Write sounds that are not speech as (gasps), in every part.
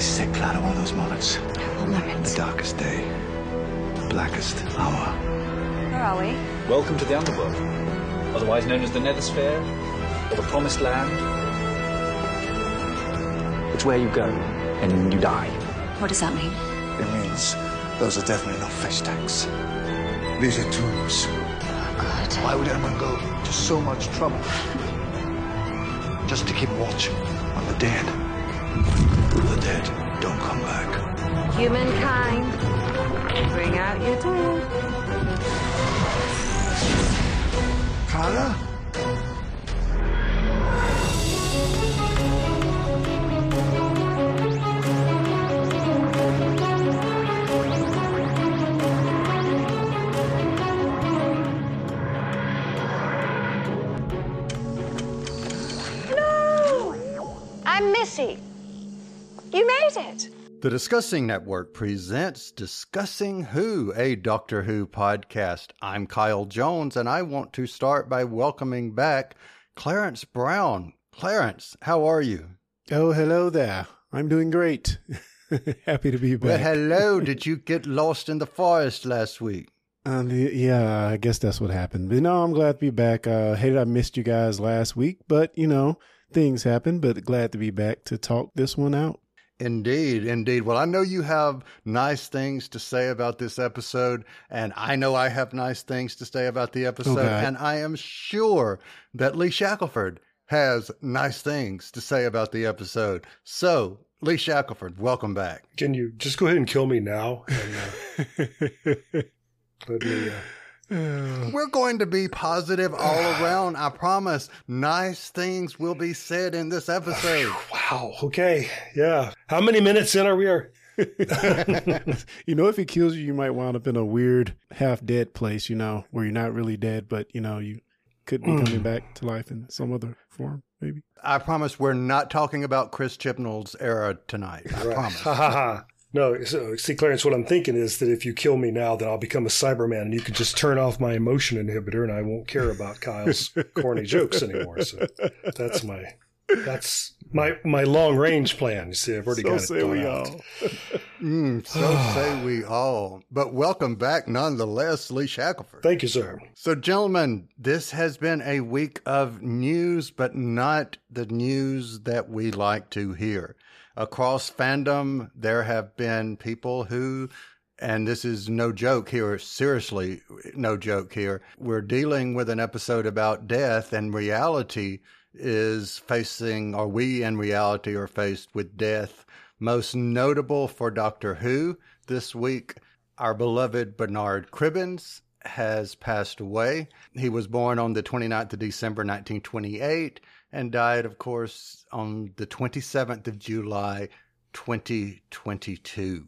This is it, Clara, one of those moments. Lawrence. The darkest day. The blackest hour. Where are we? Welcome to the underworld, otherwise known as the Nethersphere or the Promised Land. It's where you go and you die. What does that mean? It means those are definitely not fish tanks. These are tombs. Oh, God. Why would anyone go to so much trouble? (laughs) Just to keep watch on the dead. The dead don't come back. Humankind, bring out your dead. Clara? I'm Missy. You made it. The Discussing Network presents Discussing Who, a Doctor Who podcast. I'm Kyle Jones, and I want to start by welcoming back Clarence Brown. Clarence, how are you? Oh, hello there. I'm doing great. (laughs) Happy to be back. Well, back. hello. (laughs) Did you get lost in the forest last week? Um, yeah, I guess that's what happened. But no, I'm glad to be back. Uh, hated I missed you guys last week, but you know, things happen. But glad to be back to talk this one out. Indeed, indeed. Well, I know you have nice things to say about this episode, and I know I have nice things to say about the episode, God. and I am sure that Lee Shackelford has nice things to say about the episode. So, Lee Shackelford, welcome back. Can you just go ahead and kill me now? And, uh, (laughs) let me, uh, We're going to be positive all around. I promise. Nice things will be said in this episode. (sighs) wow. Okay. Yeah. How many minutes in are we? Are (laughs) you know, if he kills you, you might wind up in a weird half dead place. You know, where you're not really dead, but you know you could be hmm. coming back to life in some other form, maybe. I promise we're not talking about Chris Chibnall's era tonight. I promise. No, so, see, Clarence, what I'm thinking is that if you kill me now, then I'll become a Cyberman and you can just turn off my emotion inhibitor and I won't care about Kyle's corny jokes anymore. So that's my, that's my, my long range plan. You see, I've already So got it say we out. all. Mm, so (sighs) say we all. But welcome back nonetheless, Lee Shackelford. Thank you, sir. So, gentlemen, this has been a week of news, but not the news that we like to hear. Across fandom, there have been people who, and this is no joke here, seriously, no joke here. We're dealing with an episode about death, and reality is facing, or we in reality are faced with death. Most notable for Doctor Who this week, our beloved Bernard Cribbins has passed away. He was born on the 29th of December 1928 and died, of course, on the 27th of July 2022,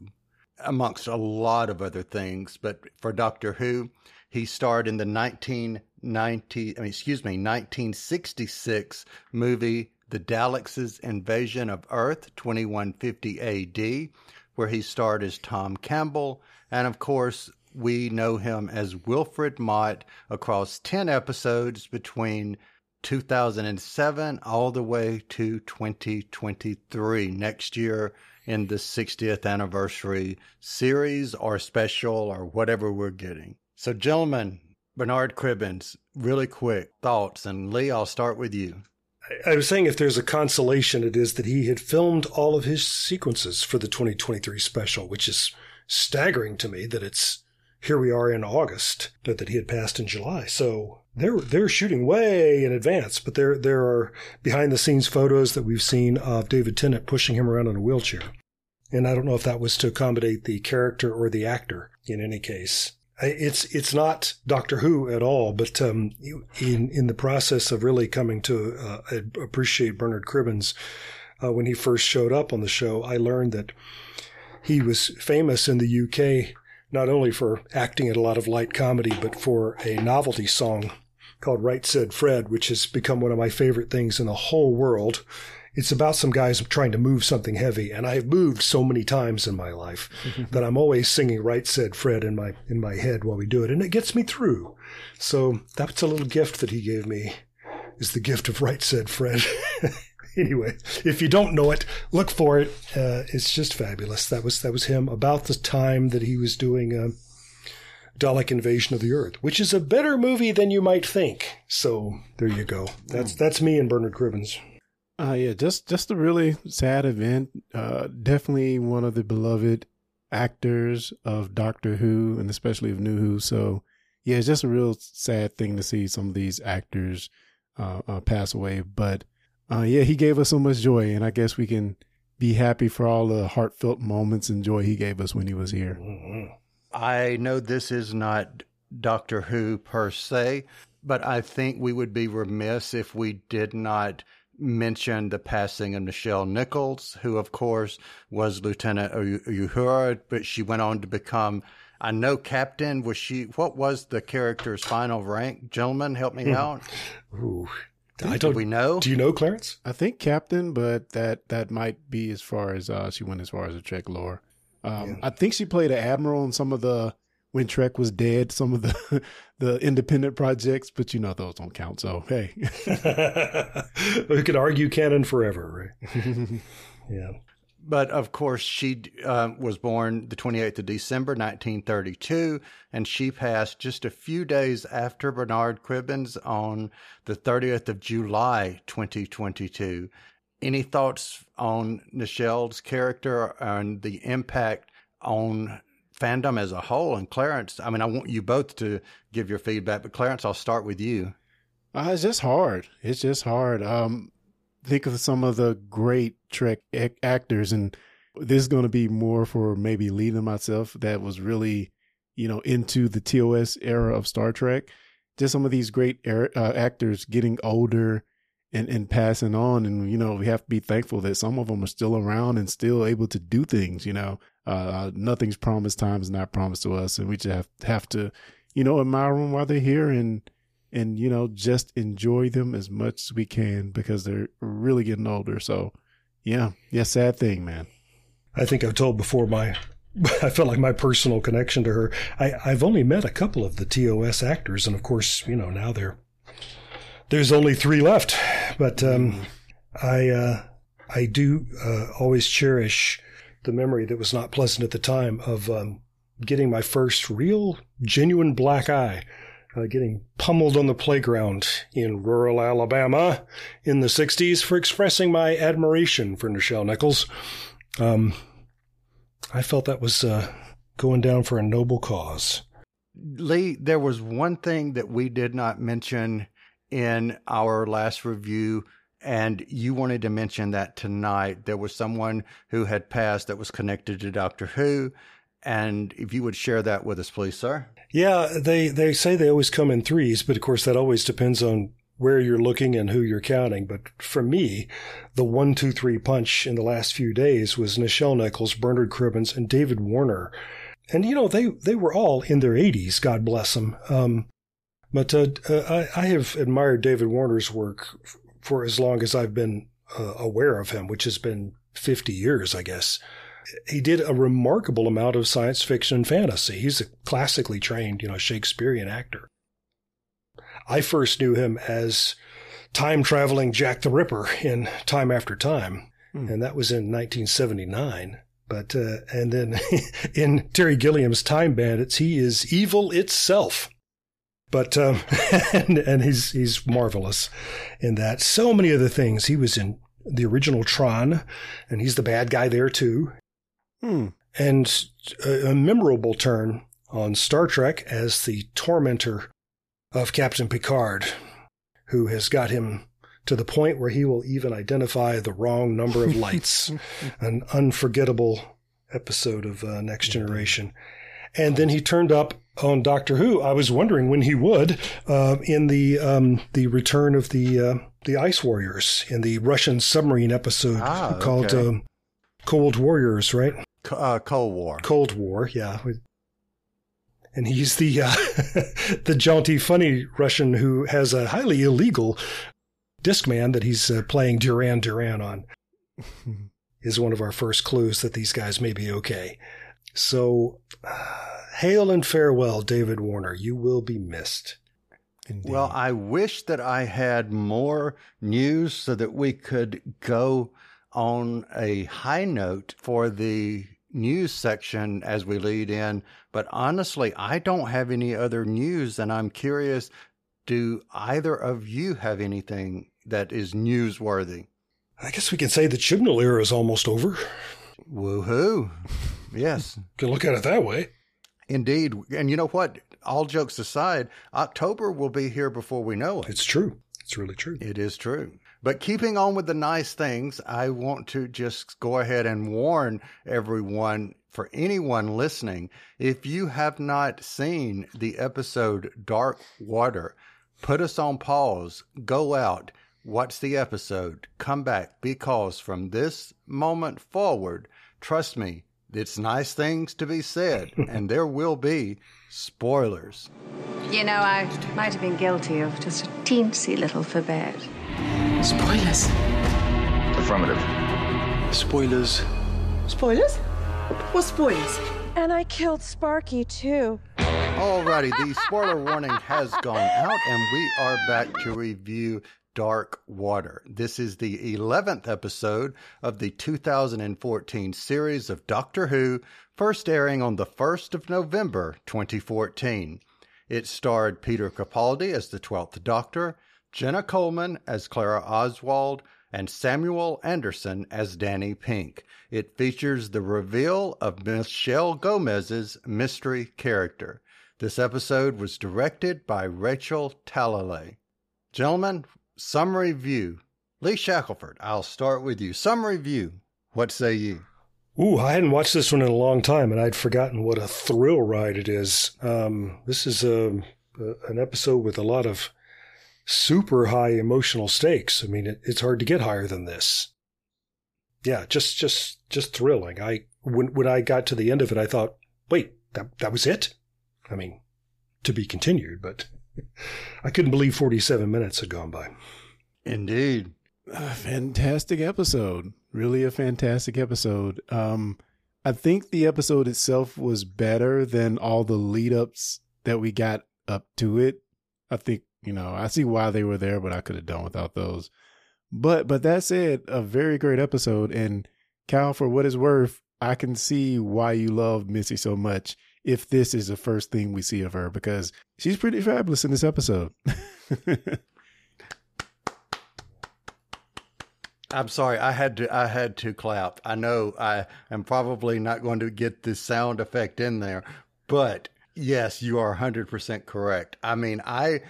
amongst a lot of other things. But for Doctor Who, he starred in the 1990, I mean, excuse me, 1966 movie The Daleks' Invasion of Earth, 2150 AD, where he starred as Tom Campbell. And of course, we know him as Wilfred Mott across 10 episodes between 2007 all the way to 2023 next year in the 60th anniversary series or special or whatever we're getting. So, gentlemen, Bernard Cribbins, really quick thoughts. And Lee, I'll start with you. I was saying if there's a consolation, it is that he had filmed all of his sequences for the 2023 special, which is staggering to me that it's here we are in August, that he had passed in July. So they're they're shooting way in advance, but there there are behind the scenes photos that we've seen of David Tennant pushing him around in a wheelchair. And I don't know if that was to accommodate the character or the actor in any case. It's it's not Doctor Who at all, but um, in in the process of really coming to uh, appreciate Bernard Cribbins, uh, when he first showed up on the show, I learned that he was famous in the UK not only for acting in a lot of light comedy, but for a novelty song called Right Said Fred, which has become one of my favorite things in the whole world. It's about some guys trying to move something heavy, and I've moved so many times in my life (laughs) that I'm always singing "Right Said Fred" in my in my head while we do it, and it gets me through. So that's a little gift that he gave me, is the gift of "Right Said Fred." (laughs) (laughs) anyway, if you don't know it, look for it. Uh, it's just fabulous. That was that was him about the time that he was doing uh, Dalek Invasion of the Earth, which is a better movie than you might think. So there you go. That's that's me and Bernard Cribbins. Uh, yeah, just just a really sad event. Uh, definitely one of the beloved actors of Doctor Who and especially of New Who. So yeah, it's just a real sad thing to see some of these actors uh, uh, pass away. But uh, yeah, he gave us so much joy, and I guess we can be happy for all the heartfelt moments and joy he gave us when he was here. I know this is not Doctor Who per se, but I think we would be remiss if we did not mention the passing of Nichelle Nichols, who, of course, was Lieutenant Uhura, but she went on to become, I know, Captain. Was she, what was the character's final rank? Gentlemen, help me out. Ooh, I I don't. don't. we know? Do you know Clarence? I think Captain, but that that might be as far as uh, she went as far as the Trek lore. Um, I think she played an admiral in some of the when Trek was dead, some of the (laughs) the independent projects, but you know those don't count. So hey, (laughs) we could argue canon forever, right? (laughs) yeah. But of course, she uh, was born the 28th of December, 1932, and she passed just a few days after Bernard Cribbins on the 30th of July, 2022. Any thoughts on Nichelle's character and the impact on fandom as a whole? And Clarence, I mean, I want you both to give your feedback, but Clarence, I'll start with you. uh, it's just hard. It's just hard. Um, think of some of the great Trek ac- actors, and this is going to be more for maybe Lena myself that was really, you know, into the TOS era of Star Trek. Just some of these great er- uh, actors getting older and, and passing on. And, you know, we have to be thankful that some of them are still around and still able to do things, you know. Uh, nothing's promised, time is not promised to us. And we just have, have to, you know, admire them while they're here and, and, you know, just enjoy them as much as we can because they're really getting older. So, yeah, yeah, sad thing, man. I think I've told before my (laughs) I felt like my personal connection to her. I, I've only met a couple of the TOS actors, and of course, you know, now there there's only three left. But um, I uh, I do uh, always cherish the memory that was not pleasant at the time of um, getting my first real genuine black eye. Uh, getting pummeled on the playground in rural Alabama in the 60s for expressing my admiration for Nichelle Nichols. Um, I felt that was uh, going down for a noble cause. Lee, there was one thing that we did not mention in our last review, and you wanted to mention that tonight. There was someone who had passed that was connected to Doctor Who. And if you would share that with us, please, sir. Yeah, they, they say they always come in threes, but of course that always depends on where you're looking and who you're counting. But for me, the one, two, three punch in the last few days was Nichelle Nichols, Bernard Cribbins, and David Warner. And, you know, they, they were all in their 80s, God bless them. Um, but uh, uh, I, I have admired David Warner's work for as long as I've been uh, aware of him, which has been 50 years, I guess. He did a remarkable amount of science fiction and fantasy. He's a classically trained, you know, Shakespearean actor. I first knew him as time traveling Jack the Ripper in Time After Time, Hmm. and that was in 1979. But uh, and then (laughs) in Terry Gilliam's Time Bandits, he is evil itself. But um, (laughs) and, and he's he's marvelous in that. So many other things. He was in the original Tron, and he's the bad guy there too. Hmm. And a, a memorable turn on Star Trek as the tormentor of Captain Picard, who has got him to the point where he will even identify the wrong number of lights. (laughs) An unforgettable episode of uh, Next Generation. And then he turned up on Doctor Who. I was wondering when he would uh, in the um, the return of the uh, the Ice Warriors in the Russian submarine episode Ah, called okay. um, Cold Warriors, right? Co- Uh, Cold War. Cold War, yeah. And he's the uh, (laughs) the jaunty, funny Russian who has a highly illegal Discman that he's uh, playing Duran Duran on. (laughs) Is one of our first clues that these guys may be okay. So, uh, hail and farewell, David Warner. You will be missed. Indeed. Well, I wish that I had more news so that we could go on a high note for the news section as we lead in. But honestly, I don't have any other news, and I'm curious do either of you have anything that is newsworthy? I guess we can say the Chibnall era is almost over. Woohoo. Yes. (laughs) Can look at it that way. Indeed. And you know what? All jokes aside, October will be here before we know it. It's true. It's really true. It is true. But keeping on with the nice things, I want to just go ahead and warn everyone for anyone listening if you have not seen the episode Dark Water, put us on pause, go out, watch the episode, come back because from this moment forward, trust me, it's nice things to be said, (laughs) and there will be spoilers. You know, I might have been guilty of just a teensy little forbid. Spoilers. Affirmative. Spoilers. Spoilers? What spoilers? And I killed Sparky, too. Alrighty, the (laughs) spoiler warning has gone out, and we are back to review Dark Water. This is the 11th episode of the 2014 series of Doctor Who, first airing on the 1st of November 2014. It starred Peter Capaldi as the 12th Doctor, Jenna Coleman as Clara Oswald, and Samuel Anderson as Danny Pink. It features the reveal of Michelle Gomez's mystery character. This episode was directed by Rachel Talalay. Gentlemen, summary view. Lee Shackelford, I'll start with you. Summary view. What say you? Ooh, I hadn't watched this one in a long time, and I'd forgotten what a thrill ride it is. Um, this is a, a, an episode with a lot of super high emotional stakes. I mean, it, it's hard to get higher than this. Yeah, just just just thrilling. I when when I got to the end of it, I thought, wait, that that was it. I mean, to be continued, but (laughs) I couldn't believe 47 minutes had gone by. Indeed. A fantastic episode. Really a fantastic episode. Um, I think the episode itself was better than all the lead ups that we got up to it. I think, you know, I see why they were there, but I could have done without those. But but that said, a very great episode. And Cal, for what it's worth, I can see why you love Missy so much if this is the first thing we see of her because she's pretty fabulous in this episode. (laughs) I'm sorry, I had to I had to clap. I know I am probably not going to get the sound effect in there, but yes, you are 100% correct. I mean, I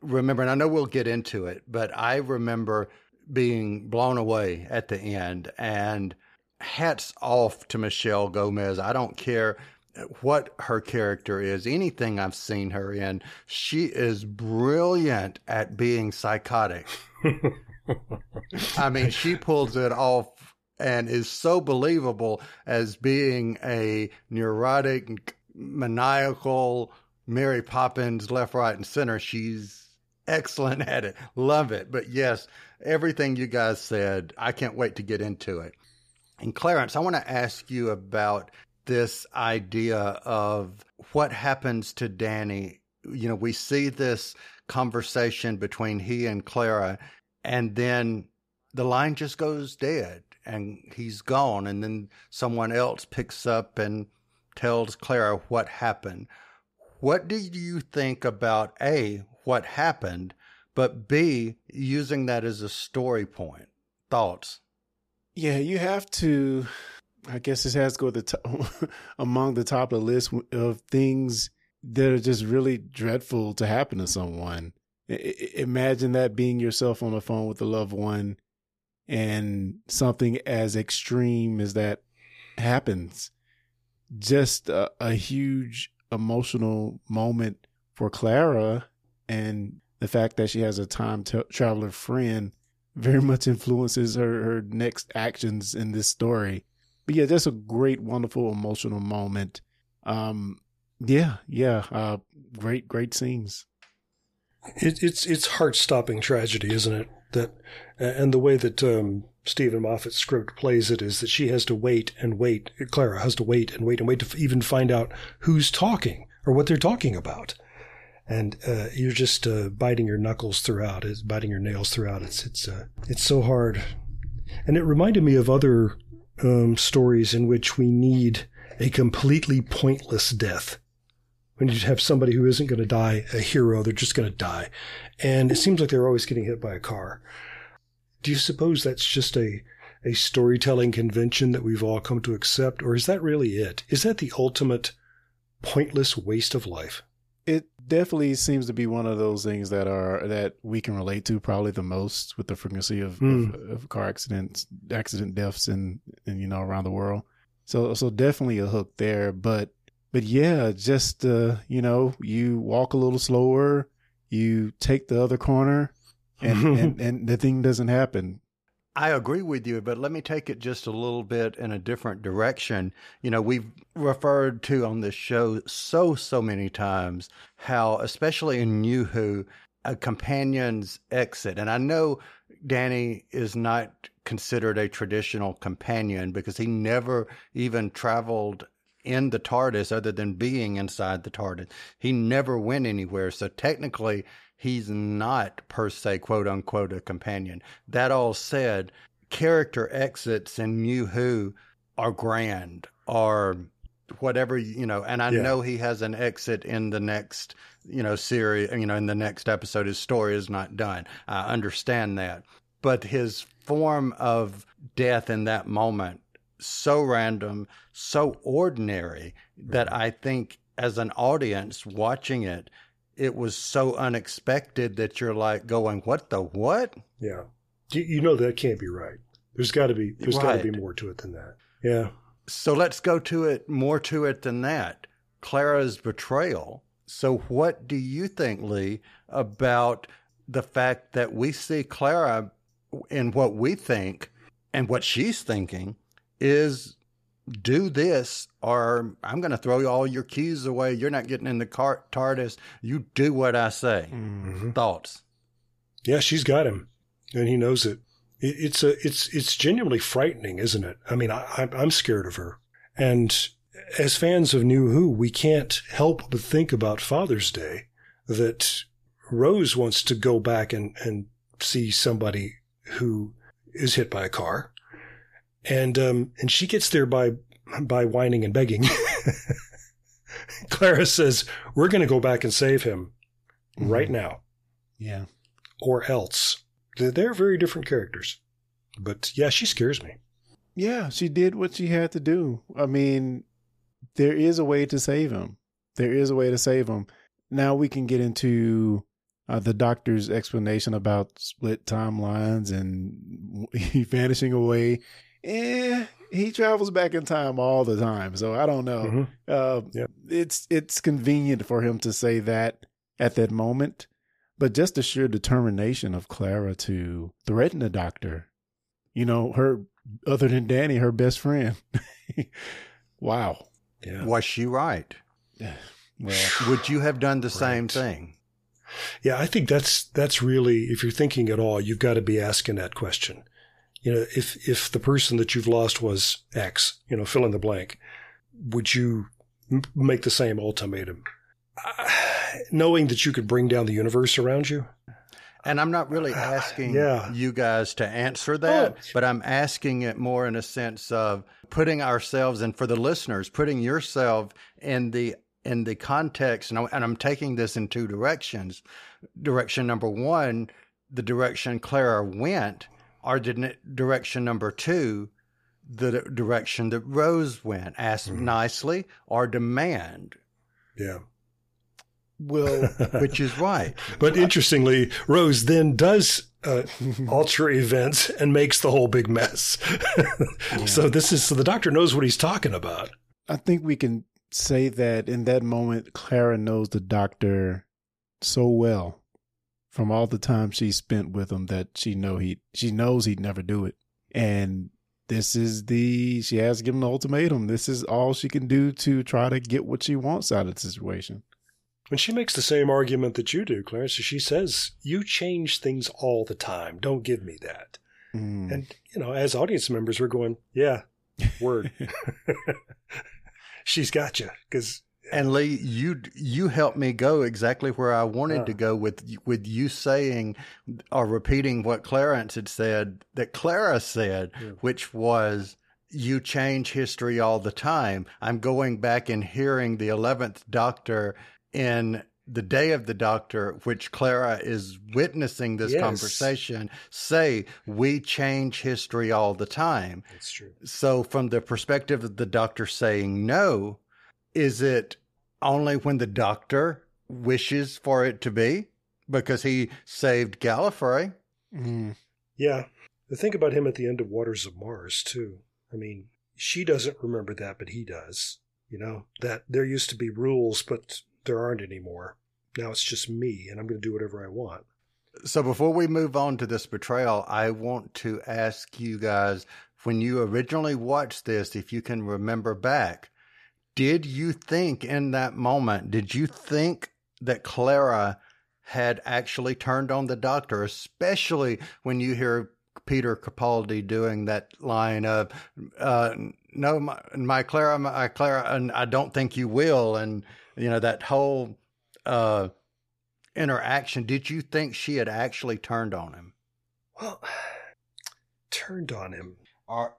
remember and I know we'll get into it, but I remember being blown away at the end and hats off to Michelle Gomez. I don't care what her character is, anything I've seen her in, she is brilliant at being psychotic. (laughs) I mean, she pulls it off and is so believable as being a neurotic, maniacal Mary Poppins left, right, and center. She's excellent at it. Love it. But yes, everything you guys said, I can't wait to get into it. And Clarence, I want to ask you about this idea of what happens to Danny. You know, we see this conversation between he and Clara, and then the line just goes dead and he's gone. And then someone else picks up and tells Clara what happened. What do you think about A, what happened, but B, using that as a story point? Thoughts? Yeah, you have to I guess this has to go the top, (laughs) among the top of the list of things that are just really dreadful to happen to someone. I, imagine that being yourself on the phone with a loved one and something as extreme as that happens. Just a, a huge emotional moment for Clara and the fact that she has a time t- traveler friend very much influences her, her next actions in this story but yeah, that's a great, wonderful, emotional moment. Um, yeah, yeah, uh, great, great scenes. It, it's it's heart stopping tragedy, isn't it? That and the way that um, Steven Moffat's script plays it is that she has to wait and wait. Clara has to wait and wait and wait to even find out who's talking or what they're talking about. And uh, you're just uh, biting your knuckles throughout, it's biting your nails throughout. It's it's uh, it's so hard, and it reminded me of other um, stories in which we need a completely pointless death. When you have somebody who isn't going to die, a hero, they're just going to die, and it seems like they're always getting hit by a car. Do you suppose that's just a a storytelling convention that we've all come to accept, or is that really it? Is that the ultimate pointless waste of life? It definitely seems to be one of those things that are that we can relate to probably the most with the frequency of, Mm. of, of car accidents, accident deaths, and and you know around the world. So so definitely a hook there, but but yeah, just uh, you know, you walk a little slower, you take the other corner, and and, (laughs) and the thing doesn't happen. I agree with you, but let me take it just a little bit in a different direction. You know, we've referred to on this show so, so many times how, especially in New Who, a companion's exit. And I know Danny is not considered a traditional companion because he never even traveled in the TARDIS other than being inside the TARDIS. He never went anywhere. So technically, he's not per se, quote unquote, a companion. That all said, character exits in New Who are grand, are whatever, you know, and I Yeah. know he has an exit in the next, you know, series, you know, in the next episode. His story is not done. I understand that. But his form of death in that moment, so random, so ordinary that I think as an audience watching it, it was so unexpected that you're like going, "What the what?" Yeah, you, you know that can't be right. There's got to be there's got to be more to it than that. Yeah, So let's go to it more to it than that. Clara's betrayal. So what do you think, Lee, about the fact that we see Clara in what we think and what she's thinking is do this or I'm going to throw all your keys away. You're not getting in the car- TARDIS. You do what I say. Mhm. Thoughts? yeah, she's got him, and he knows it. it it's a it's it's genuinely frightening, isn't it? I mean, I, I'm I'm scared of her, and as fans of New Who, we can't help but think about Father's Day that Rose wants to go back and and see somebody who is hit by a car, and um and she gets there by by whining and begging. (laughs) Clara says, "We're going to go back and save him right now." Yeah. or else. They're, they're very different characters. But yeah, she scares me. Yeah, she did what she had to do. I mean, there is a way to save him. There is a way to save him. Now we can get into uh, the doctor's explanation about split timelines and he (laughs) vanishing away. Eh, he travels back in time all the time, so I don't know. Mhm. Uh, Yeah. It's it's convenient for him to say that at that moment, but just the sheer determination of Clara to threaten the doctor, you know, her other than Danny, her best friend. (laughs) wow. Yeah. Was she right? Well, (sighs) Would you have done the same thing? Yeah, I think that's that's really if you're thinking at all, you've got to be asking that question. You know, if if the person that you've lost was X, you know, fill in the blank, would you m- make the same ultimatum, uh, (sighs) knowing that you could bring down the universe around you? And I'm not really (sighs) asking Yeah. you guys to answer that, Oh. but I'm asking it more in a sense of putting ourselves and for the listeners, putting yourself in the in the context. And, I, and I'm taking this in two directions. Direction number one, the direction Clara went, or the direction number two, the direction that Rose went. Ask Mm-hmm. nicely or demand, Yeah. well, (laughs) which is right. But interestingly, Rose then does uh, (laughs) alter events and makes the whole big mess. So this is so the doctor knows what he's talking about. I think we can say that in that moment, Clara knows the doctor so well from all the time she spent with him that she know he she knows he'd never do it. And this is the she has to give him the ultimatum. This is all she can do to try to get what she wants out of the situation. When she makes the same argument that you do, Clarence, she says, "You change things all the time. Don't give me that." Mm. And you know, as audience members, we're going, "Yeah, word." (laughs) (laughs) She's got you because And Lee, you you helped me go exactly where I wanted Ah. to go with with you saying or repeating what Clarence had said that Clara said, Yeah. which was you change history all the time. I'm going back and hearing the 11th Doctor in the day of the Doctor, which Clara is witnessing this Yes. conversation, say, we change history all the time. That's true. So, from the perspective of the doctor saying no, is it only when the doctor wishes for it to be? Because he saved Gallifrey. Mm. Yeah. The thing about him at the end of Waters of Mars, too. I mean, she doesn't remember that, but he does. You know, that there used to be rules, but there aren't anymore. Now it's just me, and I'm going to do whatever I want. So, before we move on to this betrayal, I want to ask you guys when you originally watched this, if you can remember back, did you think in that moment, did you think that Clara had actually turned on the doctor, especially when you hear Peter Capaldi doing that line of, uh, no, my, my Clara, my Clara, and I don't think you will. And, you know, that whole, uh, interaction. Did you think she had actually turned on him? Well, (sighs) turned on him. Or,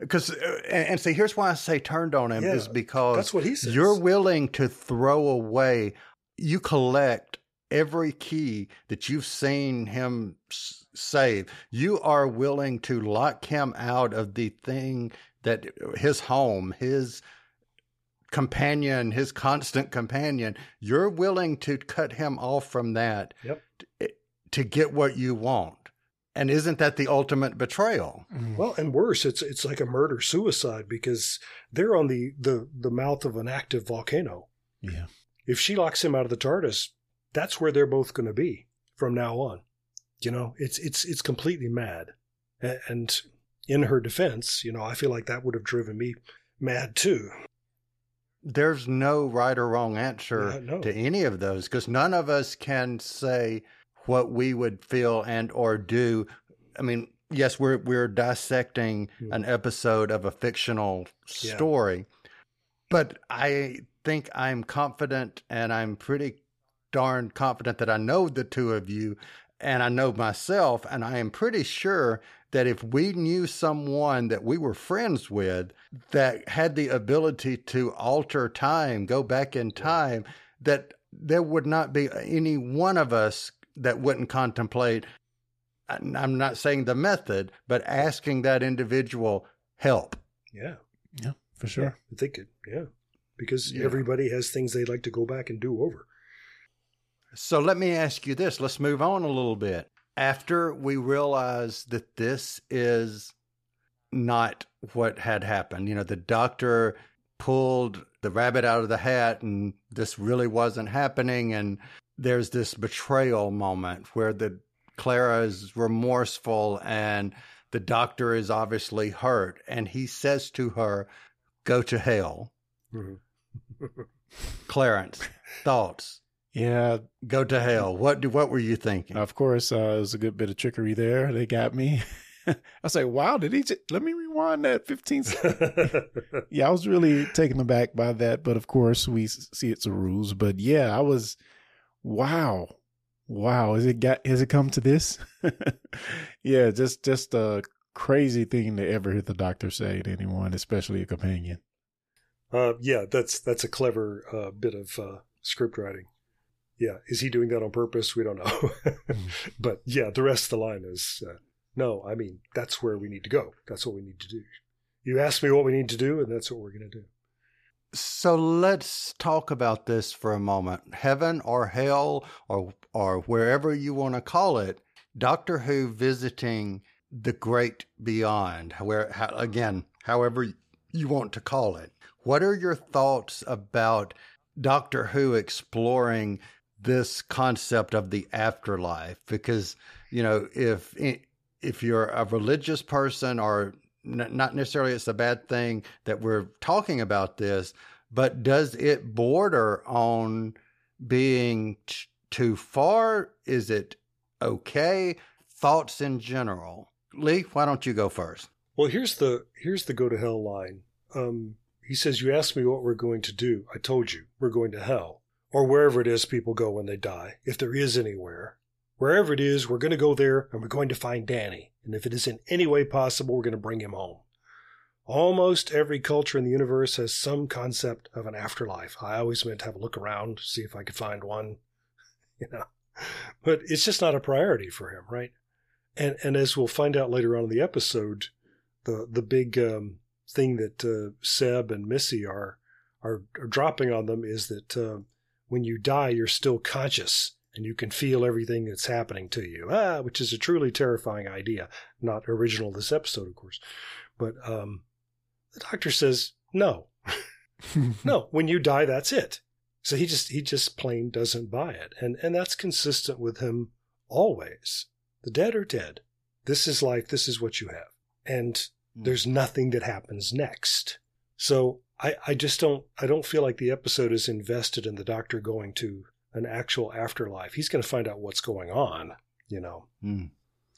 because, uh, and, and see, here's why I say turned on him Yeah, is because That's what he says. you're willing to throw away, you collect every key that you've seen him s- save. You are willing to lock him out of the thing that his home, his companion, his constant companion. You're willing to cut him off from that Yep. to, to get what you want. And isn't that the ultimate betrayal? Mm. Well, and worse, it's it's like a murder suicide because they're on the, the, the mouth of an active volcano. Yeah. If she locks him out of the TARDIS, that's where they're both going to be from now on. You know, it's it's it's completely mad. And in her defense, you know, I feel like that would have driven me mad too. there's no right or wrong answer Yeah, no. to any of those because none of us can say what we would feel and or do. I mean, yes, we're we're dissecting Hmm. an episode of a fictional Yeah. story, but I think I'm confident and I'm pretty darn confident that I know the two of you and I know myself and I am pretty sure that if we knew someone that we were friends with that had the ability to alter time, go back in time, that there would not be any one of us that wouldn't contemplate. I'm not saying the method, but asking that individual help. Yeah. Yeah, for sure. I think it, yeah. Because Yeah. everybody has things they'd like to go back and do over. So let me ask you this. Let's move on a little bit. After we realize that this is not what had happened, you know, the doctor pulled the rabbit out of the hat and this really wasn't happening. And there's this betrayal moment where the Clara is remorseful and the doctor is obviously hurt. And he says to her, go to hell. Mhm. (laughs) Clarence, thoughts? Yeah, Go to hell. What do, what were you thinking? of course, uh, it was a good bit of trickery there. They got me. (laughs) I was like, wow, did he just, let me rewind that 15 seconds. (laughs) yeah, I was really taken aback by that, but of course we see it's a ruse. But yeah, I was, wow, wow. Is it got? Has it come to this? (laughs) yeah, just just a crazy thing to ever hear the doctor say to anyone, especially a companion. Uh, yeah, that's that's a clever uh, bit of uh, script writing. Yeah, is he doing that on purpose? We don't know. (laughs) but yeah, the rest of the line is uh, no. I mean, that's where we need to go. That's what we need to do. You asked me what we need to do, and that's what we're going to do. So let's talk about this for a moment. Heaven or hell or or wherever you want to call it. Doctor Who visiting the great beyond, where again, however you want to call it. What are your thoughts about Doctor Who exploring this concept of the afterlife? Because you know, if if you're a religious person or n- not necessarily it's a bad thing that we're talking about this, but does it border on being t- too far? Is it okay? Thoughts in general. Lee, why don't you go first? Well, here's the here's the go to hell line. Um, He says, You asked me what we're going to do. I told you, we're going to hell, or wherever it is people go when they die, if there is anywhere. Wherever it is, we're going to go there and we're going to find Danny. And if it is in any way possible, we're going to bring him home. Almost every culture in the universe has some concept of an afterlife. I always meant to have a look around, see if I could find one, (laughs) you know. But it's just not a priority for him, right? And and as we'll find out later on in the episode, the the big um, thing that uh, Seb and Missy are, are, are dropping on them is that uh, when you die, you're still conscious and you can feel everything that's happening to you. Ah, which is a truly terrifying idea. Not original this episode, of course, but um, the doctor says no, (laughs) no. When you die, that's it. So he just he just plain doesn't buy it, and and that's consistent with him always. The dead are dead. This is life. This is what you have, and there's nothing that happens next. So I, I just don't I don't feel like the episode is invested in the doctor going to an actual afterlife. He's going to find out what's going on, you know. Mm.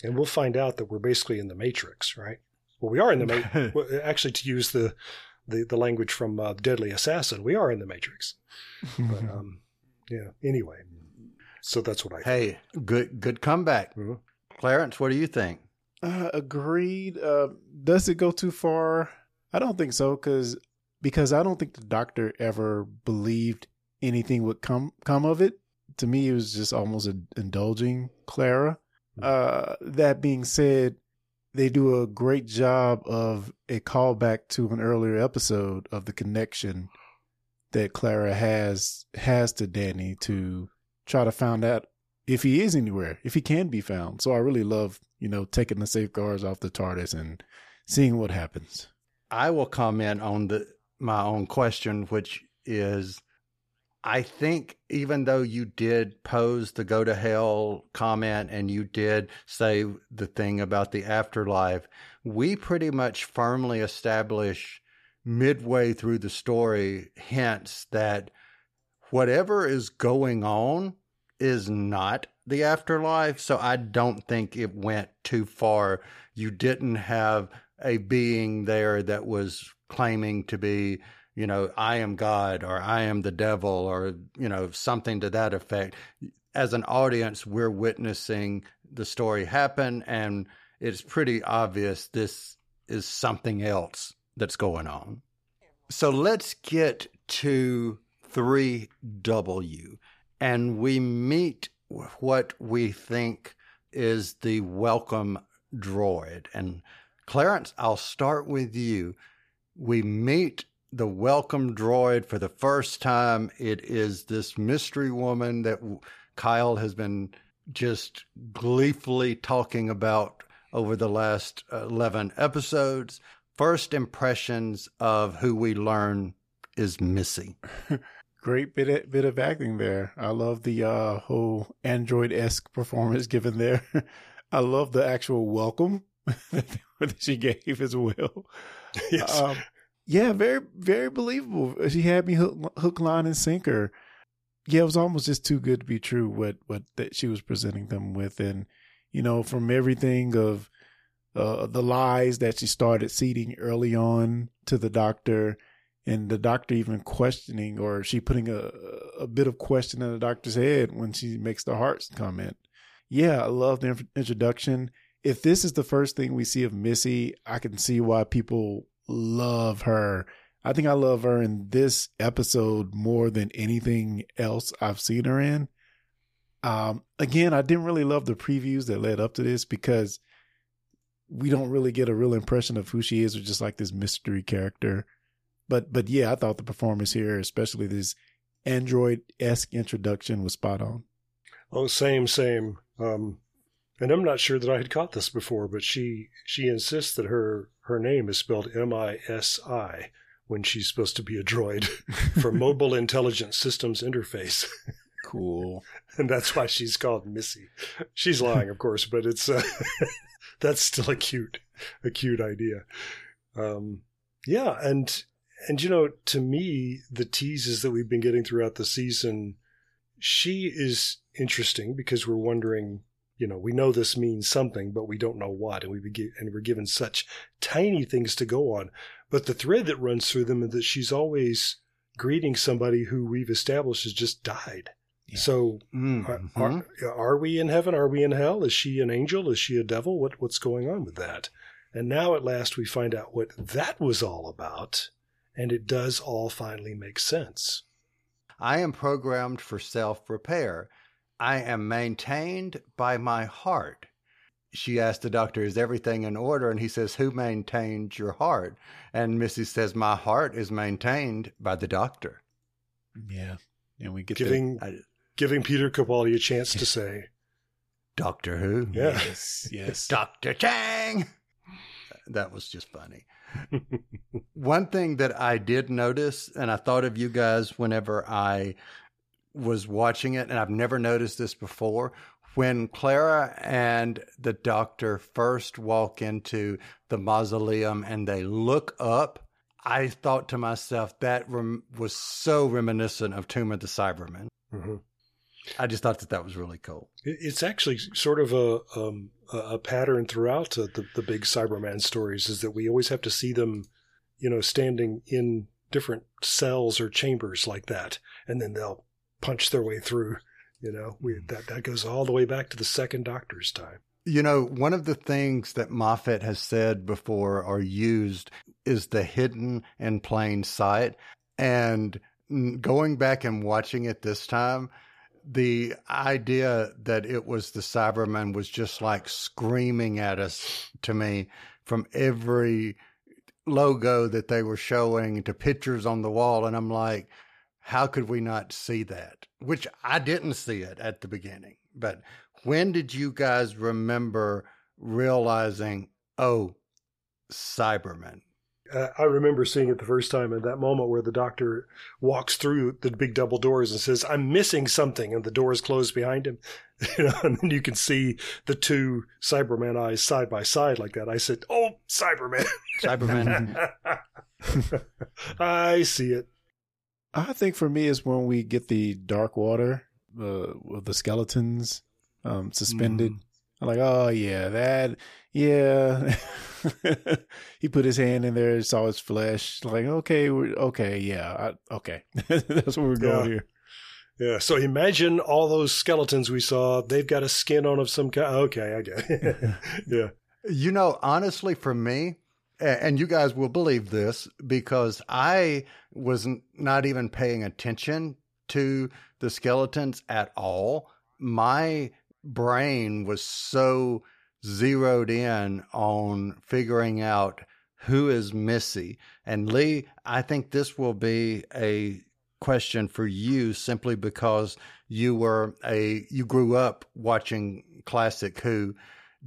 And we'll find out that we're basically in the matrix, right? Well, we are in the matrix. (laughs) well, actually, to use the, the, the language from uh, Deadly Assassin, we are in the matrix. but, (laughs) um, yeah, anyway. So that's what I Hey, think. good good comeback. Mhm. Clarence, what do you think? Uh, agreed. Uh, does it go too far? I don't think so, because because I don't think the doctor ever believed anything would come come of it. To me, it was just almost a, indulging Clara. Uh, that being said, they do a great job of a callback to an earlier episode of the connection that Clara has has to Danny to try to find out if he is anywhere, if he can be found. So I really love, you know, taking the safeguards off the TARDIS and seeing what happens. I will comment on the my own question, which is I think even though you did pose the go to hell comment and you did say the thing about the afterlife, we pretty much firmly establish midway through the story hints that whatever is going on is not the afterlife. So I don't think it went too far. You didn't have a being there that was claiming to be, you know, I am God or I am the devil or, you know, something to that effect. As an audience, we're witnessing the story happen, and it's pretty obvious this is something else that's going on. So let's get to 3W, and we meet what we think is the welcome droid. And Clarence, I'll start with you. We meet the welcome droid for the first time. It is this mystery woman that Kyle has been just gleefully talking about over the last 11 episodes. First impressions of who we learn is Missy. (laughs) Great bit of, bit of acting there. I love the uh, whole android esque performance given there. (laughs) I love the actual welcome (laughs) that she gave as well. Yes. Um, yeah, very very believable. She had me hook, hook, line, and sinker. Yeah, it was almost just too good to be true. What what that she was presenting them with, and you know, from everything of uh, the lies that she started seeding early on to the doctor, and the doctor even questioning, or she putting a a bit of question in the doctor's head when she makes the hearts comment. Yeah, I love the introduction. If this is the first thing we see of Missy, I can see why people love her. I think I love her in this episode more than anything else I've seen her in. Um, again, I didn't really love the previews that led up to this because we don't really get a real impression of who she is, or just like this mystery character. But but yeah, I thought the performance here, especially this android esque introduction, was spot on. Oh, same, same. Um, and I'm not sure that I had caught this before, but she she insists that her her name is spelled M I S I when she's supposed to be a droid (laughs) for Mobile Intelligent Systems Interface. Cool. (laughs) and that's why she's called Missy. She's lying, of course, but it's uh, (laughs) that's still a cute a cute idea. Um, yeah, and and you know, to me, the teases that we've been getting throughout the season, she is interesting because we're wondering you know, we know this means something, but we don't know what, and we be, and we're given such tiny things to go on. But the thread that runs through them is that she's always greeting somebody who we've established has just died. Yeah. So, Mhm. are, are, are we in heaven? Are we in hell? Is she an angel? Is she a devil? What what's going on with that? And now at last we find out what that was all about, and it does all finally make sense. I am programmed for self repair. I am maintained by my heart. She asked the doctor, Is everything in order? And he says, Who maintained your heart? And Missy says, My heart is maintained by the doctor. Yeah. And we get Giving I- giving Peter Capaldi a chance to say, Doctor Who? Yeah. yes, yes. (laughs) Dr. Chang. That was just funny. (laughs) One thing that I did notice, and I thought of you guys whenever I was watching it, and I've never noticed this before. When Clara and the doctor first walk into the mausoleum and they look up, I thought to myself that rem- was so reminiscent of Tomb of the Cybermen. Mhm. I just thought that that was really cool. It's actually sort of a um, a pattern throughout the the big Cyberman stories is that we always have to see them, you know, standing in different cells or chambers like that, and then they'll punch their way through. You know, we, hmm. that that goes all the way back to the second Doctor's time. You know, one of the things that Moffat has said before or used is the hidden in plain sight. And going back and watching it this time, the idea that it was the Cybermen was just like screaming at us to me from every logo that they were showing to pictures on the wall. And I'm like, how could we not see that? Which I didn't see it at the beginning. But when did you guys remember realizing, oh, Cybermen? Uh, I remember seeing it the first time at that moment where the Doctor walks through the big double doors and says, "I'm missing something," and the doors close behind him. (laughs) You know, and then you can see the two Cyberman eyes side by side like that. I said, "Oh, Cyberman." Cyberman." (laughs) I see it. I think for me is when we get the dark water uh, with the skeletons um, suspended. I'm like, oh yeah, that yeah. (laughs) he put his hand in there, saw his flesh. Like, okay, we're, okay, yeah, I, okay, (laughs) that's where we're going Yeah. here. Yeah. So imagine all those skeletons we saw. They've got a skin on of some kind. Okay, I get it. (laughs) yeah. You know, honestly, for me, a- and you guys will believe this because I was not even paying attention to the skeletons at all. My brain was so zeroed in on figuring out who is Missy. And Lee, I think this will be a question for you simply because you were a you grew up watching classic Who.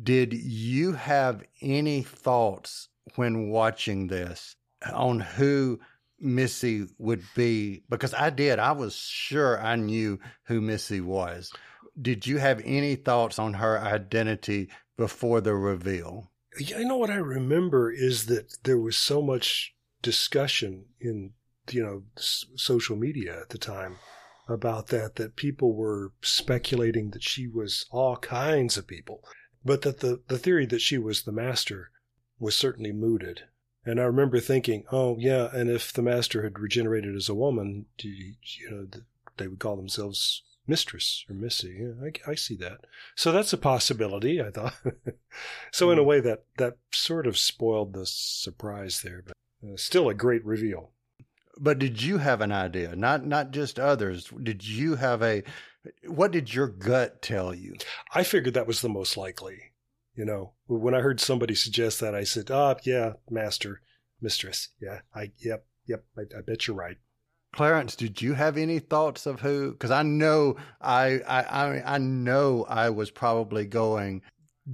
Did you have any thoughts when watching this on who Missy would be? Because I did. I was sure I knew who Missy was. Did you have any thoughts on her identity before the reveal? Yeah, You know what I remember is that there was so much discussion in you know social media at the time about that that people were speculating that she was all kinds of people, but that the the theory that she was the master was certainly mooted. And I remember thinking, oh yeah, and if the master had regenerated as a woman, do you, you know, they would call themselves mistress or missy. Yeah, I, I see that. So that's a possibility. I thought. (laughs) so in a way, that that sort of spoiled the surprise there, but uh, still a great reveal. But did you have an idea? Not not just others. Did you have a what did your gut tell you? I figured that was the most likely. You know, when I heard somebody suggest that, I said, "Ah, yeah, master, mistress. Yeah, I, yep, yep. I, I bet you're right." Clarence, did you have any thoughts of who? Because I know I, I I I know I was probably going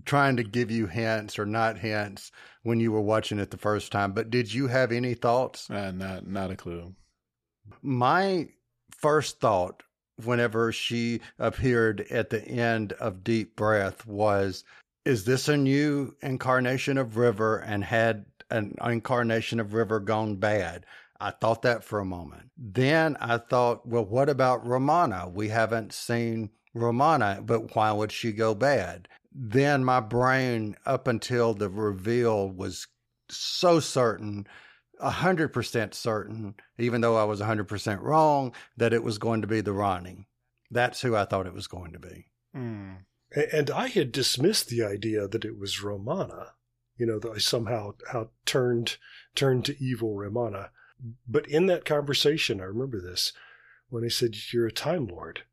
trying to give you hints or not hints when you were watching it the first time. But did you have any thoughts? Uh, not not a clue. My first thought whenever she appeared at the end of Deep Breath was, is this a new incarnation of River and had an incarnation of River gone bad? I thought that for a moment. Then I thought, well, what about Romana? We haven't seen Romana, but why would she go bad? Then my brain, up until the reveal, was so certain, 100% certain, even though I was 100% wrong, that it was going to be the Rani. That's who I thought it was going to be. Mm. And I had dismissed the idea that it was Romana, you know, that I somehow how turned turned to evil Romana. But in that conversation, I remember this when I said, "You're a time lord."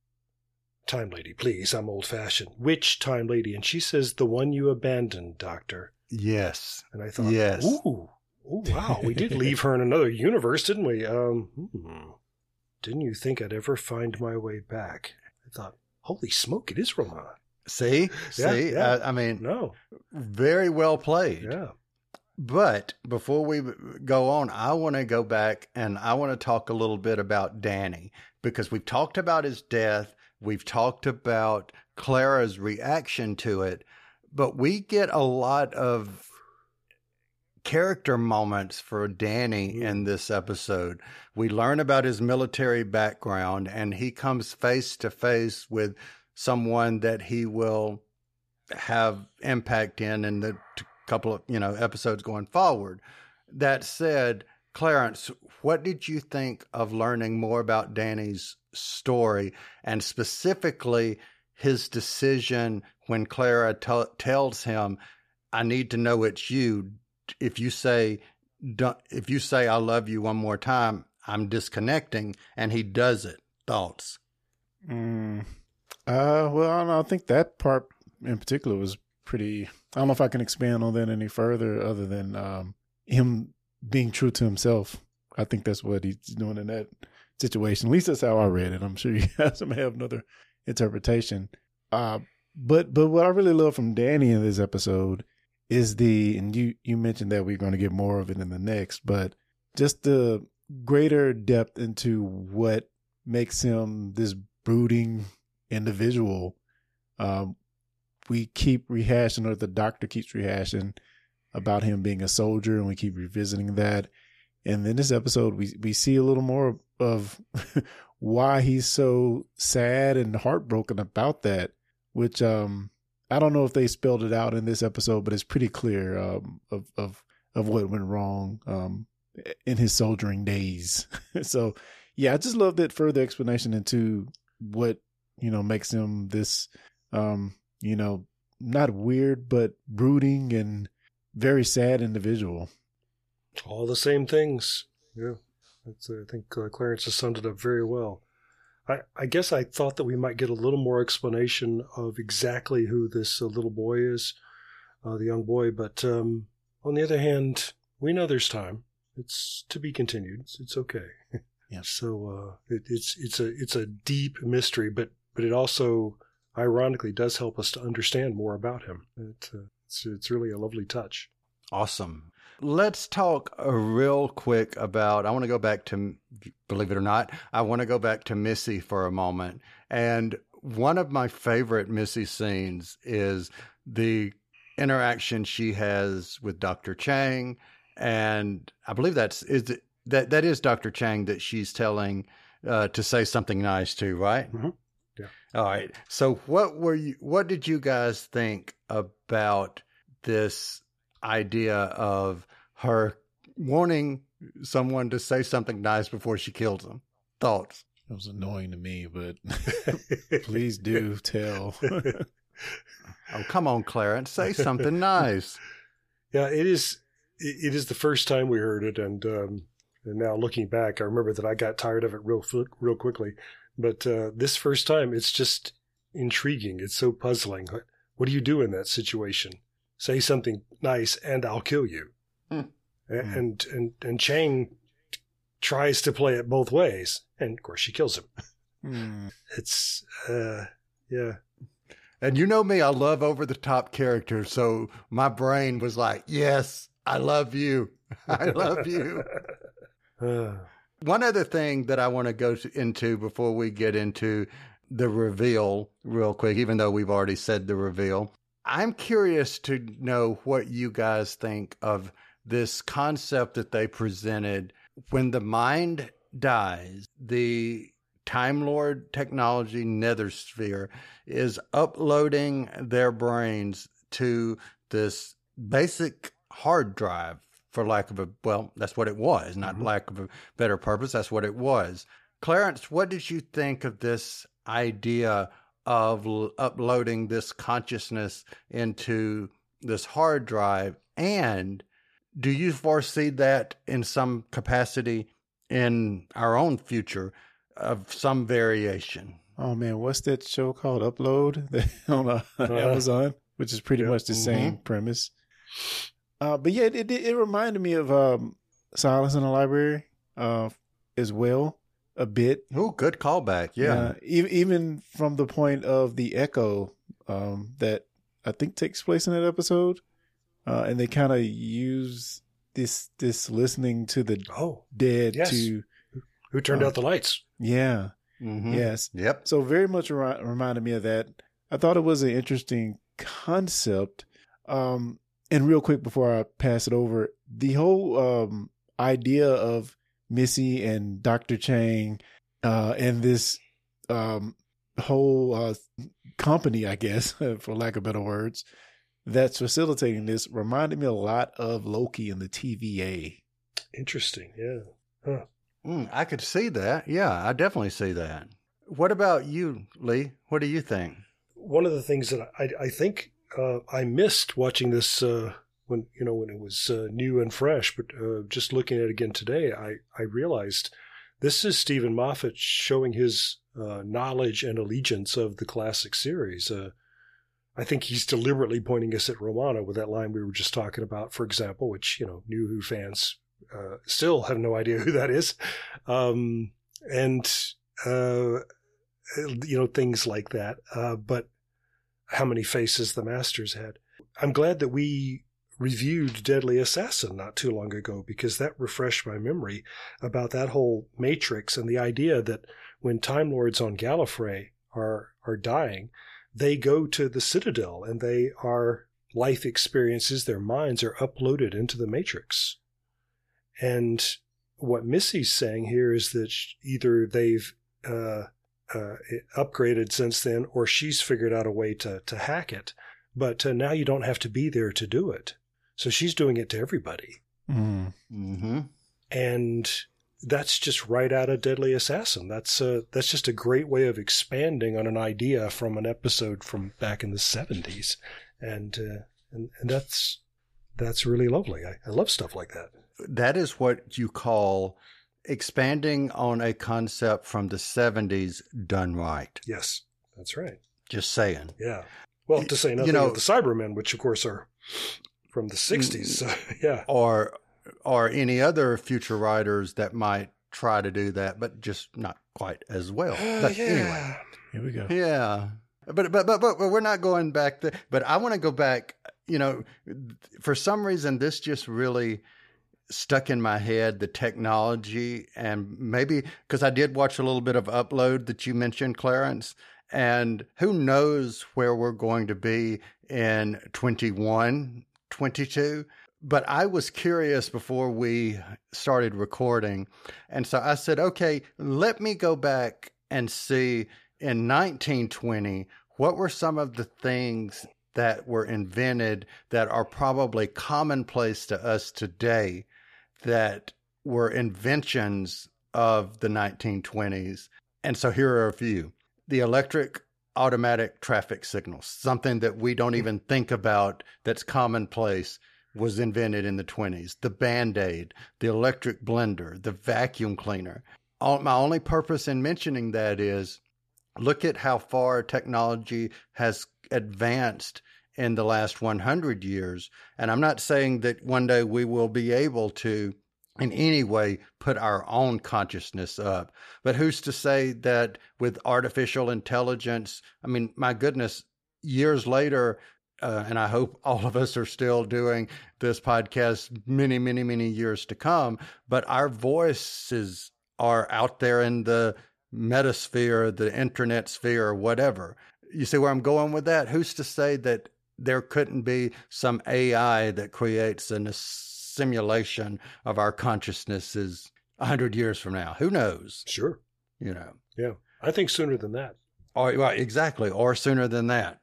Time lady, please. I'm old fashioned. Which time lady? And she says, "The one you abandoned, Doctor." Yes. And I thought, Yes. ooh, ooh, wow, we did (laughs) leave her in another universe, didn't we? Um, hmm. didn't you think I'd ever find my way back? I thought, holy smoke, it is Romana. See? Yeah, See? yeah. I, I mean, No, very well played. yeah. But before we go on, I want to go back and I want to talk a little bit about Danny because we've talked about his death. We've talked about Clara's reaction to it, but we get a lot of character moments for Danny mm-hmm. in this episode. We learn about his military background and he comes face to face with someone that he will have impact in in the couple of you know episodes going forward. That said, Clarence, what did you think of learning more about Danny's story and specifically his decision when Clara t- tells him, "I need to know it's you." If you say, "If you say I love you one more time," I'm disconnecting, and he does it. Thoughts? Mm. Uh, well, I know. I think that part in particular was pretty. I don't know if I can expand on that any further, other than um, him being true to himself. I think that's what he's doing in that situation. At least that's how I read it. I'm sure (laughs) you guys may have another interpretation. Uh, but but what I really love from Danny in this episode is the and you you mentioned that we're going to get more of it in the next, but just the greater depth into what makes him this brooding individual. Um, we keep rehashing, or the doctor keeps rehashing about him being a soldier, and we keep revisiting that. And in this episode, we we see a little more of (laughs) why he's so sad and heartbroken about that. Which um, I don't know if they spelled it out in this episode, but it's pretty clear um, of of of what went wrong um, in his soldiering days. (laughs) so yeah, I just love that further explanation into what you know makes him this um you know not weird but brooding and very sad individual All the same things. Yeah. That's, I think uh, Clarence has summed it up very well. I, I guess I thought that we might get a little more explanation of exactly who this uh, little boy is, uh, the young boy, but um, on the other hand, we know there's time. It's to be continued. It's, it's okay. Yeah. (laughs) So uh, it, it's it's a it's a deep mystery, but but it also ironically does help us to understand more about him. It, uh, it's it's really a lovely touch. Awesome. Let's talk uh, real quick about. I want to go back to, believe it or not, I want to go back to Missy for a moment. And one of my favorite Missy scenes is the interaction she has with Dr. Chang. And I believe that's, is it, that, that is Dr. Chang that she's telling uh, to say something nice to, right? Mhm. Yeah. All right. So what were you, what did you guys think about this idea of her wanting someone to say something nice before she kills them. Thoughts? it was annoying to me but (laughs) please do tell (laughs) Oh, come on, Clarence, say something nice. (laughs) Yeah, it is. It it is the first time we heard it, and um, and now looking back, I remember that I got tired of it real real quickly. But uh, this first time, it's just intriguing. It's so puzzling. What, what do you do in that situation? Say something nice, and I'll kill you. A- And and and Chang tries to play it both ways, and of course she kills him. Hmm. It's uh, yeah. And you know me, I love over the top characters. So my brain was like, yes, I love you. (laughs) I love you. (laughs) One other thing that I want to go into before we get into the reveal, real quick, even though we've already said the reveal, I'm curious to know what you guys think of this concept that they presented. When the mind dies, the Time Lord technology, Nethersphere, is uploading their brains to this basic hard drive, for lack of a, well, that's what it was, not mm-hmm. lack of a better purpose. That's what it was. Clarence, what did you think of this idea of l- uploading this consciousness into this hard drive? And do you foresee that in some capacity in our own future of some variation? Oh man, what's that show called? Upload (laughs) on uh, uh, Amazon, which is pretty yeah. much the mm-hmm. same premise. Uh, but yeah, it, it, it reminded me of um, Silence in the Library uh, as well a bit. Oh, good callback. Yeah, even even from the point of the echo um, that I think takes place in that episode, uh, and they kind of use this this listening to the oh dead yes. to who turned out the lights. Yeah. Mm-hmm. Yes. Yep. So very much re- reminded me of that. I thought it was an interesting concept. Um, and real quick before I pass it over, the whole um, idea of Missy and Dr. Chang uh, and this um, whole uh, company, I guess, (laughs) for lack of better words, that's facilitating this reminded me a lot of Loki and the TVA. Interesting. Yeah. Huh. Mm, I could see that. Yeah, I definitely see that. What about you, Lee? What do you think? One of the things that I, I think uh, I missed watching this uh, when you know when it was uh, new and fresh, but uh, just looking at it again today, I I realized this is Steven Moffat showing his uh, knowledge and allegiance of the classic series. Uh, I think he's deliberately pointing us at Romana with that line we were just talking about, for example, which you know New Who fans still have no idea (laughs) who that is, um, and you know things like that. but how many faces the Masters had. I'm glad that we reviewed Deadly Assassin not too long ago because that refreshed my memory about that whole matrix and the idea that when Time Lords on Gallifrey are are dying, they go to the Citadel and they are life experiences, their minds are uploaded into the matrix. And what Missy's saying here is that either they've uh, uh, upgraded since then, or she's figured out a way to to hack it. But uh, now you don't have to be there to do it. So she's doing it to everybody. Mm. Mm-hmm. And that's just right out of Deadly Assassin. That's uh, that's just a great way of expanding on an idea from an episode from back in the seventies, and, uh, and and that's that's really lovely. I, I love stuff like that. That is what you call expanding on a concept from the 70s done right. Yes, that's right. Just saying. Yeah. Well, to say nothing you know, of the Cybermen, which of course are from the 60s. So, (laughs) yeah. Or or any other future writers that might try to do that, but just not quite as well. (gasps) Uh, but yeah. anyway. Here we go. Yeah. But, but but but but we're not going back there. But I want to go back. You know, for some reason, this just really stuck in my head the technology and maybe because I did watch a little bit of upload that you mentioned, Clarence. And who knows where we're going to be in 21, 22. But I was curious before we started recording. And so I said, okay, let me go back and see in 1920 what were some of the things that were invented that are probably commonplace to us today that were inventions of the 1920s. And so here are a few the electric automatic traffic signals, something that we don't hmm. even think about that's commonplace, was invented in the 20s. The band aid, the electric blender, the vacuum cleaner. All, my only purpose in mentioning that is look at how far technology has advanced in the last 100 years. And I'm not saying that one day we will be able to in any way put our own consciousness up. But who's to say that with artificial intelligence, I mean, my goodness, years later, uh, and I hope (laughs) all of us are still doing this podcast many, many, many years to come, but our voices are out there in the metasphere, the internet sphere, whatever. You see where I'm going with that? Who's to say that there couldn't be some AI that creates a simulation of our consciousnesses a hundred years from now? Who knows? Sure. you know. Yeah. I think sooner than that. Or right, exactly, or sooner than that.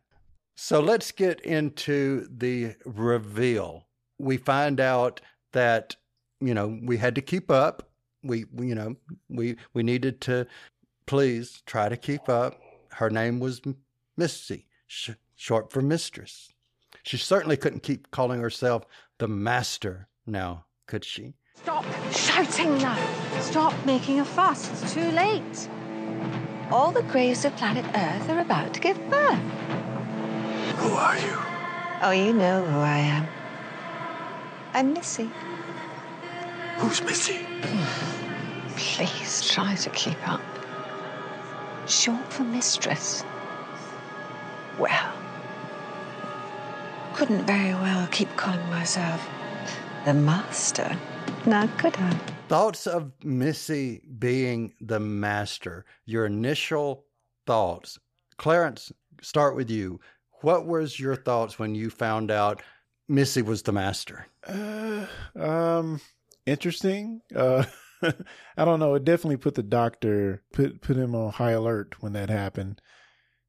So let's get into the reveal. We find out that you know we had to keep up. We, you know we we needed to please try to keep up. Her name was Missy, short for mistress. She certainly couldn't keep calling herself the master now, could she? Stop shouting now. Stop making a fuss. It's too late. All the graves of planet Earth are about to give birth. Who are you? Oh, you know who I am. I'm Missy. Who's Missy? Please try to keep up. Short for mistress. Well, couldn't very well keep calling myself the master. Now, could I? Thoughts of Missy being the master. Your initial thoughts. Clarence, start with you. What was your thoughts when you found out Missy was the master? Uh, um, interesting. Uh, (laughs) I don't know. It definitely put the doctor put put him on high alert when that happened.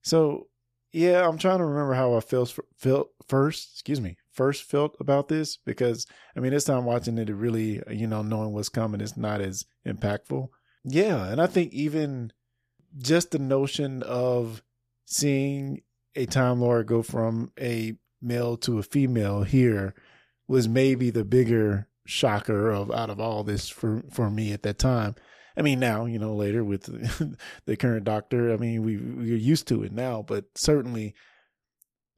So yeah, I'm trying to remember how I felt felt first. Excuse me, first felt about this because I mean this time watching it, it really you know knowing what's coming is not as impactful. Yeah, and I think even just the notion of seeing a Time Lord go from a male to a female here was maybe the bigger shocker of out of all this for for me at that time. I mean, now you know later with (laughs) the current doctor, I mean we we're used to it now, but certainly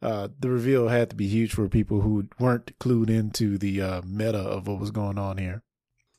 uh, the reveal had to be huge for people who weren't clued into the uh, meta of what was going on here.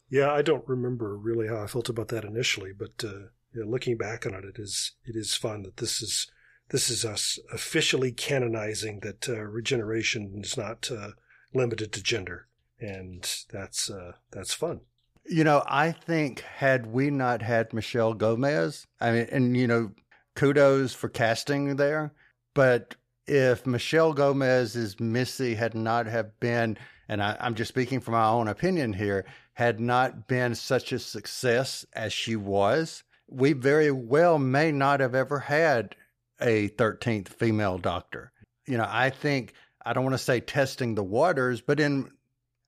Yeah, I don't remember really how I felt about that initially, but uh, you know, looking back on it, it is it is fun that this is this is us officially canonizing that uh, regeneration is not uh, limited to gender, and that's uh, that's fun. You know, I think had we not had Michelle Gomez, I mean, and you know, kudos for casting there, but if Michelle Gomez's Missy had not have been, and I, I'm just speaking from my own opinion here, had not been such a success as she was, we very well may not have ever had a 13th female doctor. You know, I think, I don't want to say testing the waters, but in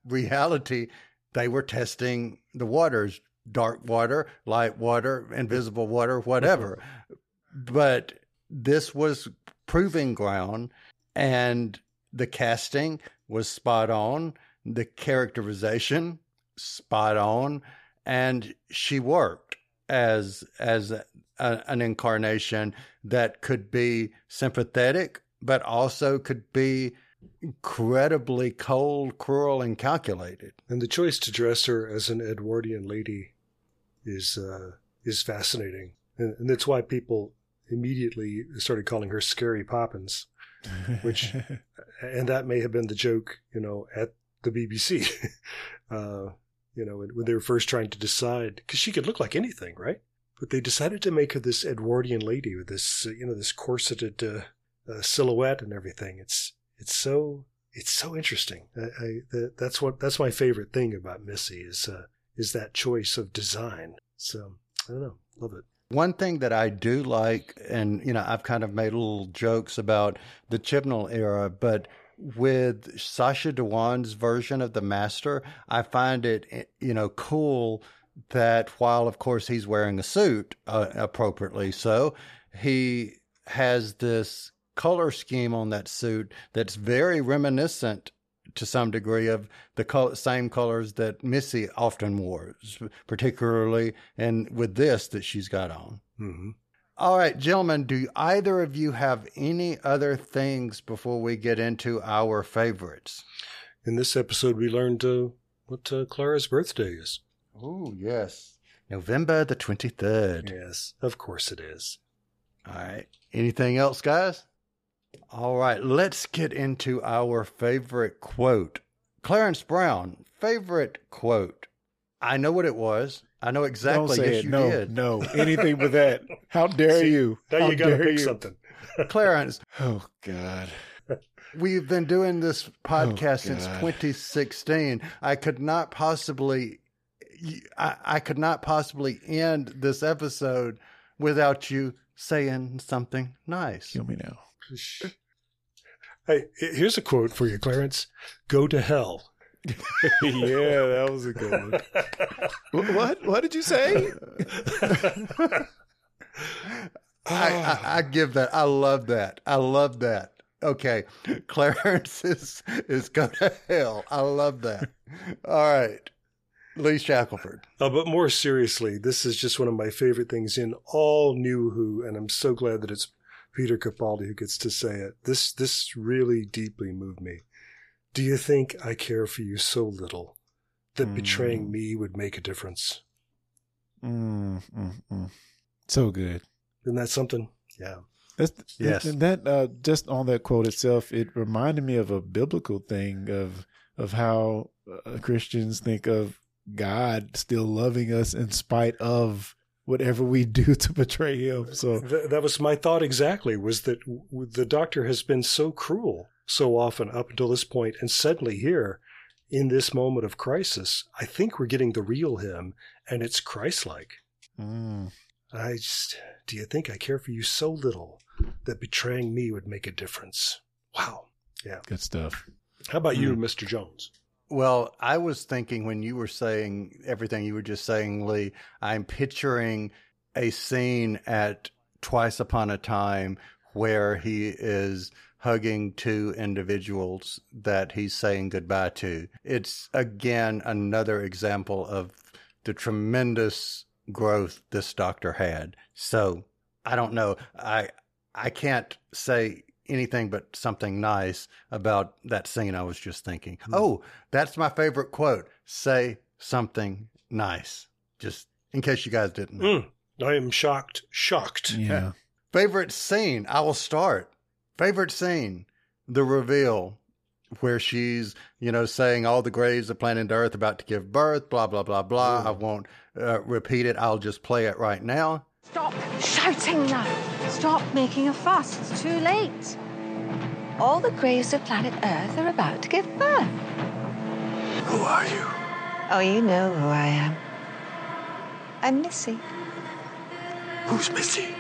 reality, they were testing the waters dark water, light water, invisible water, whatever. (laughs) but this was proving ground, and the casting was spot on, the characterization spot on, and she worked as as a, an incarnation that could be sympathetic, but also could be incredibly cold, cruel, and calculated. And the choice to dress her as an Edwardian lady is uh, is fascinating, and, and that's why people immediately started calling her Scary Poppins, which, (laughs) and that may have been the joke, you know, at the BBC, (laughs) uh, you know, when, they were first trying to decide, because she could look like anything, right? But they decided to make her this Edwardian lady with this, you know, this corseted uh, uh, silhouette and everything. It's it's so it's so interesting. I, I that, that's what that's my favorite thing about Missy is uh, is that choice of design. So I don't know, love it. One thing that I do like, and you know, I've kind of made little jokes about the Chibnall era, but with Sacha Dhawan's version of the Master, I find it, you know, cool that while, of course, he's wearing a suit uh, appropriately, so he has this color scheme on that suit that's very reminiscent to some degree of the col- same colors that Missy often wore, particularly and with this that she's got on. Mm-hmm. All right, gentlemen, do either of you have any other things before we get into our favorites? In this episode, we learned uh, what uh, Clara's birthday is. Oh, yes. November the 23rd. Yes, of course it is. All right. Anything else, guys? All right, let's get into our favorite quote. Clarence Brown, favorite quote. I know what it was. I know exactly. Don't say yes, it. you no, did. no, anything but that. (laughs) How dare you? Now How you got to pick you? something. (laughs) Clarence, Oh God. we've been doing this oh, podcast since 2016. I could not possibly I, I could not possibly end this episode without you saying something nice. Kill me now. (laughs) Hey, here's a quote for you, Clarence. Go to hell. (laughs) yeah, that was a good one. (laughs) What? What did you say? I, I, I give that. I love that. I love that. Okay, Clarence is is go to hell. I love that. All right, Lee Shackelford. Uh, but more seriously, this is just one of my favorite things in all New Who, and I'm so glad that it's Peter Capaldi who gets to say it. This this really deeply moved me. Do you think I care for you so little that betraying me would make a difference? Mm, mm, mm. So good. Isn't that something? Yeah. That's Yes. And that uh, just on that quote itself, it reminded me of a biblical thing of of how uh, Christians think of God still loving us in spite of whatever we do to betray Him. So Th- that was my thought exactly. Was that w- the Doctor has been so cruel so often up until this point, and suddenly here, in this moment of crisis, I think we're getting the real him, and it's Christ-like. mm, I just, do you think I care for you so little that betraying me would make a difference? Wow. Yeah. good stuff. How about you, Mr. Jones? Well, I was thinking when you were saying everything you were just saying, Lee, I'm picturing a scene at Twice Upon a Time where he is hugging two individuals that he's saying goodbye to. It's again another example of the tremendous growth this doctor had. So I don't know. I I can't say anything but something nice about that scene I was just thinking. Oh, that's my favorite quote. Say something nice. Just in case you guys didn't know. Mm, I am shocked, shocked. Yeah. Favorite scene? I will start. Favorite scene? The reveal where she's, you know, saying all the graves of planet Earth about to give birth, blah, blah, blah, blah. I won't uh, repeat it. I'll just play it right now. Stop shouting now. Stop making a fuss. It's too late. All the graves of planet Earth are about to give birth. Who are you? Oh, you know who I am. I'm Missy. Who's Missy?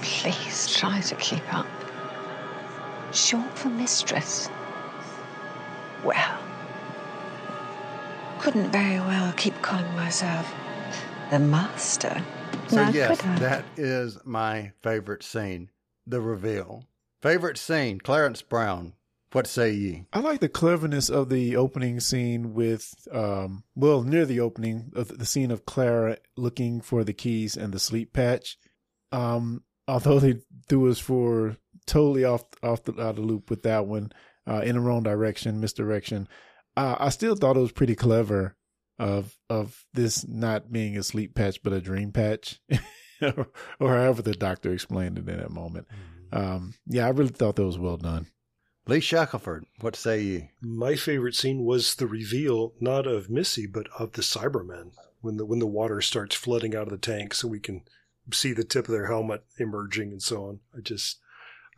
Please try to keep up. Short for mistress. Well, couldn't very well keep calling myself the master. So, Now, yes, that is my favorite scene. The reveal. Favorite scene? Clarence Brown. What say ye? I like the cleverness of the opening scene with, um, well, near the opening of the scene of Clara looking for the keys and the sleep patch. Um, although they threw us for totally off off the out of the loop with that one, uh, in the wrong direction, misdirection. Uh, I still thought it was pretty clever of of this not being a sleep patch but a dream patch, or, (laughs) or however the doctor explained it in that moment. Um, yeah, I really thought that was well done. Lee Shackelford. What say ye? My favorite scene was the reveal, not of Missy, but of the Cybermen. When the when the water starts flooding out of the tank, so we can see the tip of their helmet emerging and so on. I just,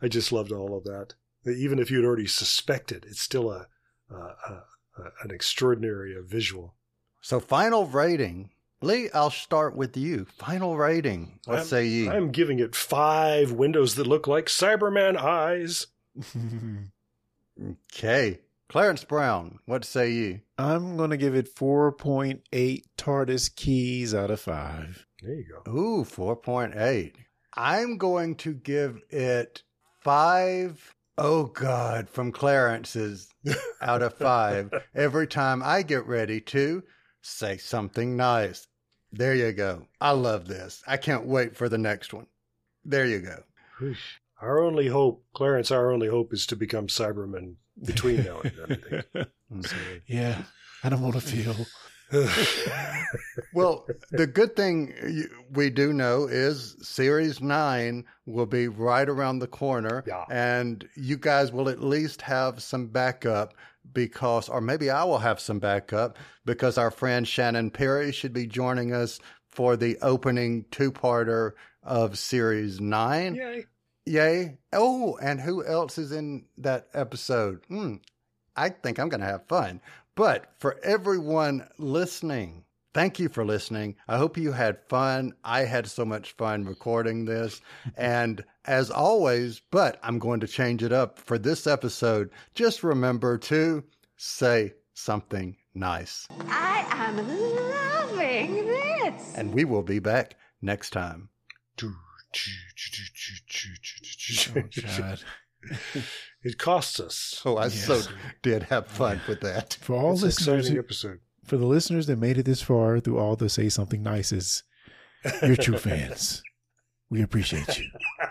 I just loved all of that. Even if you'd already suspected, it's still a, a, a, a an extraordinary uh, visual. So, final rating. Lee, I'll start with you. Final rating. What I'm- say ye? I'm giving it five windows that look like Cyberman eyes. (laughs) Okay. Clarence Brown. What say ye? I'm going to give it 4.8 TARDIS keys out of 5. There you go. Ooh, 4.8. I'm going to give it five. Oh, God, from Clarence's out of five (laughs) every time I get ready to say something nice. There you go. I love this. I can't wait for the next one. There you go. Our only hope, Clarence, our only hope is to become Cybermen between now and then. I think. (laughs) yeah, I don't want to feel. (laughs) Well, the good thing we do know is Series 9 will be right around the corner. Yeah. And you guys will at least have some backup because, or maybe I will have some backup because our friend Shannon Perry should be joining us for the opening two parter of Series 9. Yay. Yay. Oh, and who else is in that episode? Hmm. I think I'm going to have fun. But for everyone listening, thank you for listening. I hope you had fun. I had so much fun recording this. (laughs) and as always, but I'm going to change it up for this episode. Just remember to say something nice. I am loving this. And we will be back next time. Oh, God. It costs us. Oh, I Yes. so did have fun with that. For all It's an listeners, exciting who- episode. for the listeners that made it this far through all the say something nices, you're true fans. (laughs) We appreciate you. (laughs)